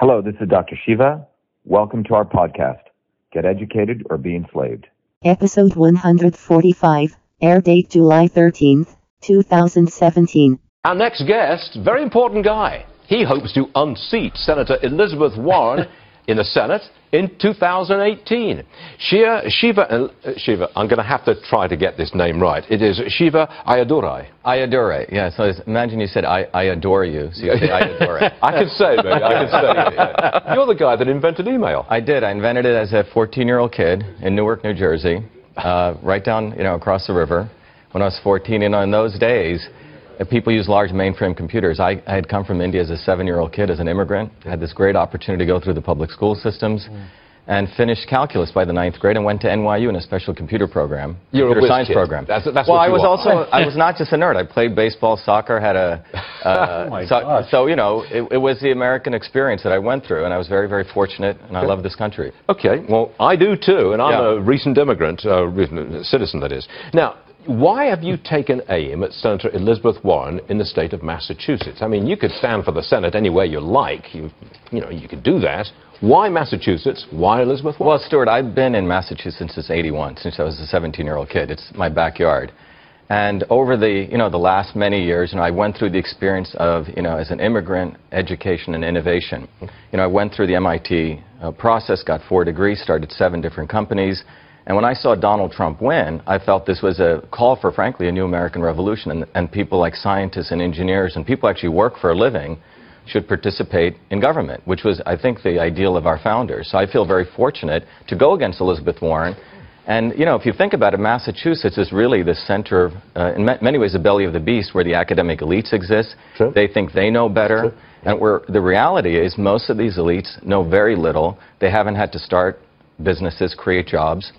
Hello, this is Dr. Shiva. Welcome to our podcast, Get Educated or Be Enslaved. Episode 145, air date July 13th, 2017. Our next guest, very important guy. He hopes to unseat Senator Elizabeth Warren in the Senate in 2018. Shia, Shiva, uh, Shiva, I'm going to have to try to get this name right. It is Shiva Ayyadurai. Ayadore, yeah. So imagine you said, I, I adore you. So you say. I can say it, baby. I can say it. You're the guy that invented email. I did. I invented it as a 14-year-old kid in Newark, New Jersey, uh, right down, you know, across the river when I was 14. And in those days, people use large mainframe computers. I, I, had come from India as a seven-year-old kid as an immigrant. I had this great opportunity to go through the public school systems. Mm. And finished calculus by the ninth grade and went to NYU in a special computer program, You're computer a science kid. program. That's, that's well, I was also I was not just a nerd. I played baseball, soccer, had a uh, oh so, so, you know it, it, was the American experience that I went through, and I was very very fortunate, and I love this country. Okay, well I do too, and I'm yeah. a recent immigrant, uh, citizen that is. Now why have you taken aim at Senator Elizabeth Warren in the state of Massachusetts? I mean, you could stand for the Senate anywhere you like. You, you know, you could do that. Why Massachusetts? Why Elizabeth Warren? Well, Stuart, I've been in Massachusetts since 81, since I was a 17-year-old kid. It's my backyard. And over the, you know, the last many years, you know, I went through the experience of, you know, as an immigrant, education and innovation. You know, I went through the MIT uh, process, got four degrees, started seven different companies. And when I saw Donald Trump win, I felt this was a call for, frankly, a new American revolution. And, and people like scientists and engineers and people actually work for a living should participate in government, which was, I think, the ideal of our founders. So I feel very fortunate to go against Elizabeth Warren. And, you know, if you think about it, Massachusetts is really the center of, uh, in many ways, the belly of the beast where the academic elites exist. Sure. They think they know better. Sure. And where the reality is most of these elites know very little. They haven't had to start businesses, create jobs.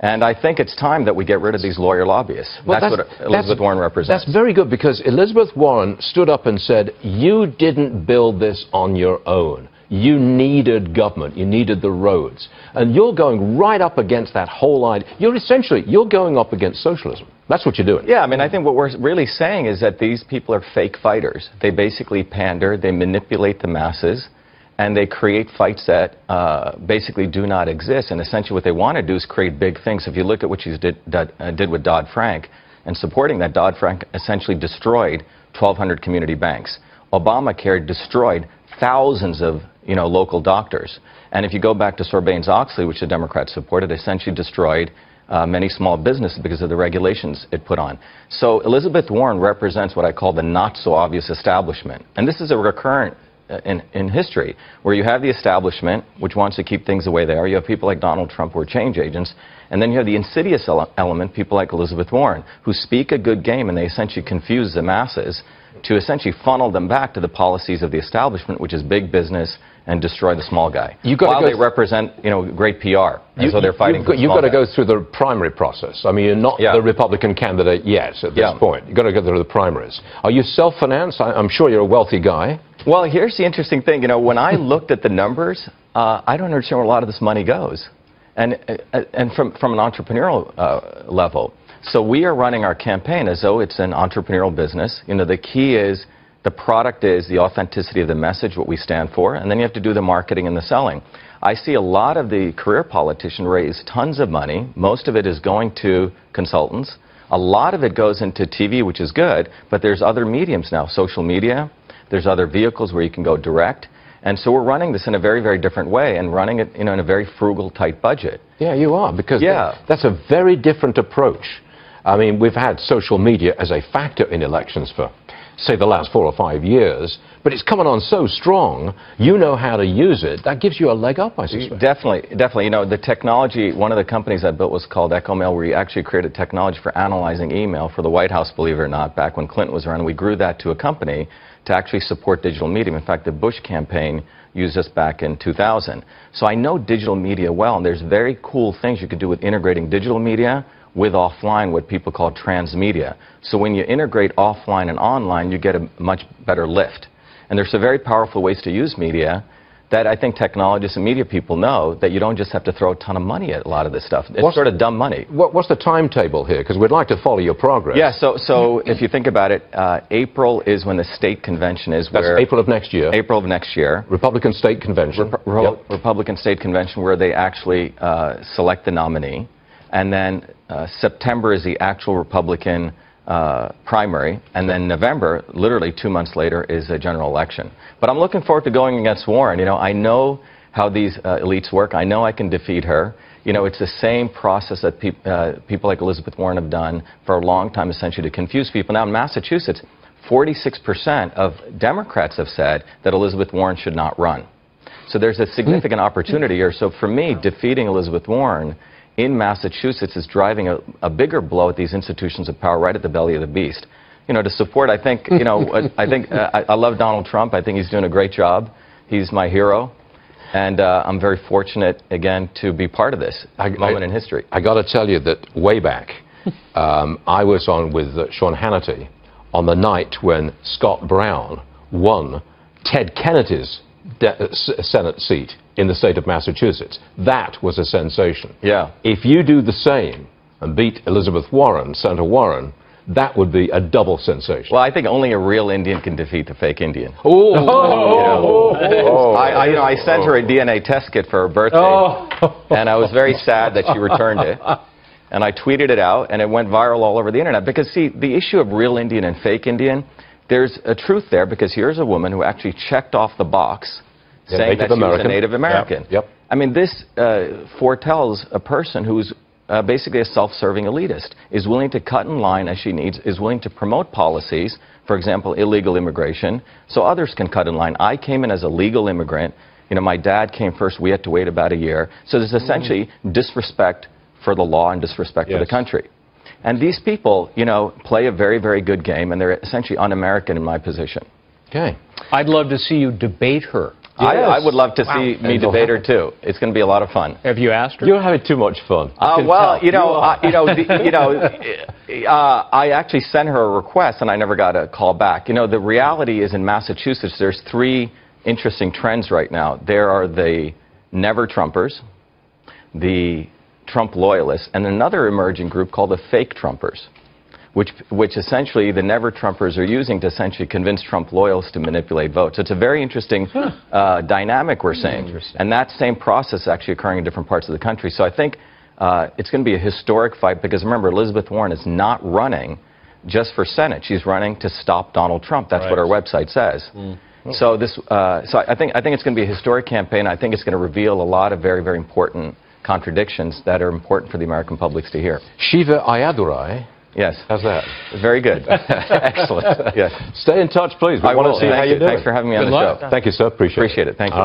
And I think it's time that we get rid of these lawyer lobbyists. Well, that's, that's, what Elizabeth that's, Warren represents. That's very good because Elizabeth Warren stood up and said, you didn't build this on your own. You needed government. You needed the roads. And you're going right up against that whole idea. You're essentially, you're going up against socialism. That's what you're doing. Yeah, I mean, I think what we're really saying is that these people are fake fighters. They basically pander, they manipulate the masses and they create fights that uh, basically do not exist. And essentially what they want to do is create big things. If you look at what she did, uh, did with Dodd-Frank, and supporting that, Dodd-Frank essentially destroyed 1,200 community banks. Obamacare destroyed thousands of you know, local doctors. And if you go back to Sarbanes-Oxley, which the Democrats supported, essentially destroyed uh, many small businesses because of the regulations it put on. So Elizabeth Warren represents what I call the not-so-obvious establishment. And this is a recurrent in, in history, where you have the establishment, which wants to keep things the way they are. You have people like Donald Trump who are change agents. And then you have the insidious ele element, people like Elizabeth Warren, who speak a good game and they essentially confuse the masses to essentially funnel them back to the policies of the establishment, which is big business and destroy the small guy. You got While go they represent, you know, great PR. You, so they're fighting. You've got, you've got to go through the primary process. I mean, you're not yeah. the Republican candidate yet at this yeah. point. You've got to go through the primaries. Are you self-financed? I'm sure you're a wealthy guy. Well, here's the interesting thing. You know, when I looked at the numbers, uh, I don't understand where a lot of this money goes, and uh, and from from an entrepreneurial uh, level. So we are running our campaign as though it's an entrepreneurial business. You know, the key is the product is the authenticity of the message, what we stand for, and then you have to do the marketing and the selling. I see a lot of the career politicians raise tons of money. Most of it is going to consultants. A lot of it goes into TV, which is good, but there's other mediums now, social media. There's other vehicles where you can go direct. And so we're running this in a very, very different way and running it you know, in a very frugal, tight budget. Yeah, you are, because yeah. that, that's a very different approach. I mean, we've had social media as a factor in elections for say, the last four or five years, but it's coming on so strong, you know how to use it. That gives you a leg up, I suspect. Definitely, definitely. You know, the technology, one of the companies I built was called EchoMail, where we actually created technology for analyzing email for the White House, believe it or not, back when Clinton was around. We grew that to a company to actually support digital media. In fact, the Bush campaign used us back in 2000. So I know digital media well, and there's very cool things you could do with integrating digital media with offline what people call transmedia. So when you integrate offline and online, you get a much better lift. And there's some very powerful ways to use media that I think technologists and media people know that you don't just have to throw a ton of money at a lot of this stuff. It's What's- sort of dumb money. What, what's the timetable here? Because we'd like to follow your progress. Yeah, so, so if you think about it, uh, April is when the state convention is That's where... April of next year. April of next year. Republican State Convention. Rep- Re- Yep. Republican State Convention where they actually uh, select the nominee. And then uh, September is the actual Republican uh, primary. And then November, literally two months later, is a general election. But I'm looking forward to going against Warren. You know, I know how these uh, elites work. I know I can defeat her. You know, it's the same process that uh, people like Elizabeth Warren have done for a long time, essentially, to confuse people. Now, in Massachusetts, 46% of Democrats have said that Elizabeth Warren should not run. So there's a significant opportunity here. So for me, defeating Elizabeth Warren in Massachusetts is driving a, a bigger blow at these institutions of power right at the belly of the beast. You know, to support, I think, you know, I think, uh, I, I love Donald Trump. I think he's doing a great job. He's my hero. And uh, I'm very fortunate, again, to be part of this moment in history. I got to tell you that way back, um, I was on with uh, Sean Hannity on the night when Scott Brown won Ted Kennedy's Uh, uh, Senate seat in the state of Massachusetts. That was a sensation. Yeah. If you do the same and beat Elizabeth Warren, Senator Warren, that would be a double sensation. Well, I think only a real Indian can defeat the fake Indian. oh, I, I, you know, I sent her a oh. DNA test kit for her birthday, oh. and I was very sad that she returned it. And I tweeted it out, and it went viral all over the internet. Because, see, the issue of real Indian and fake Indian, there's a truth there, because here's a woman who actually checked off the box Yeah, saying Native that she was a American. Native American. Yep. I mean, this uh, foretells a person who's uh, basically a self-serving elitist, is willing to cut in line as she needs, is willing to promote policies, for example, illegal immigration, so others can cut in line. I came in as a legal immigrant. You know, my dad came first. We had to wait about a year. So there's essentially disrespect for the law and disrespect for the country. And these people, you know, play a very, very good game, and they're essentially un-American in my position. okay. I'd love to see you debate her. I, I would love to see me And go debate her too. It's going to be a lot of fun. Have you asked her? You're having too much fun. I Uh, well, tell. you know, are. uh, you know, the, you know, uh, I actually sent her a request and I never got a call back. You know, the reality is in Massachusetts, there's three interesting trends right now. There are the never Trumpers, the Trump loyalists, and another emerging group called the fake Trumpers. Which, which essentially the never Trumpers are using to essentially convince Trump loyalists to manipulate votes. It's a very interesting uh, dynamic we're seeing. And that same process is actually occurring in different parts of the country. So I think uh, it's going to be a historic fight because remember, Elizabeth Warren is not running just for Senate. She's running to stop Donald Trump. That's what her website says. So this, uh, so I think I think it's going to be a historic campaign. I think it's going to reveal a lot of very very important contradictions that are important for the American public to hear. Shiva Ayyadurai. Yes, How's that? very good, excellent. Yes, Stay in touch, please. We I want will. to see Thank how you. doing. Thanks for having me on the luck. show. Thank you, sir. Appreciate Appreciate it. Thank you.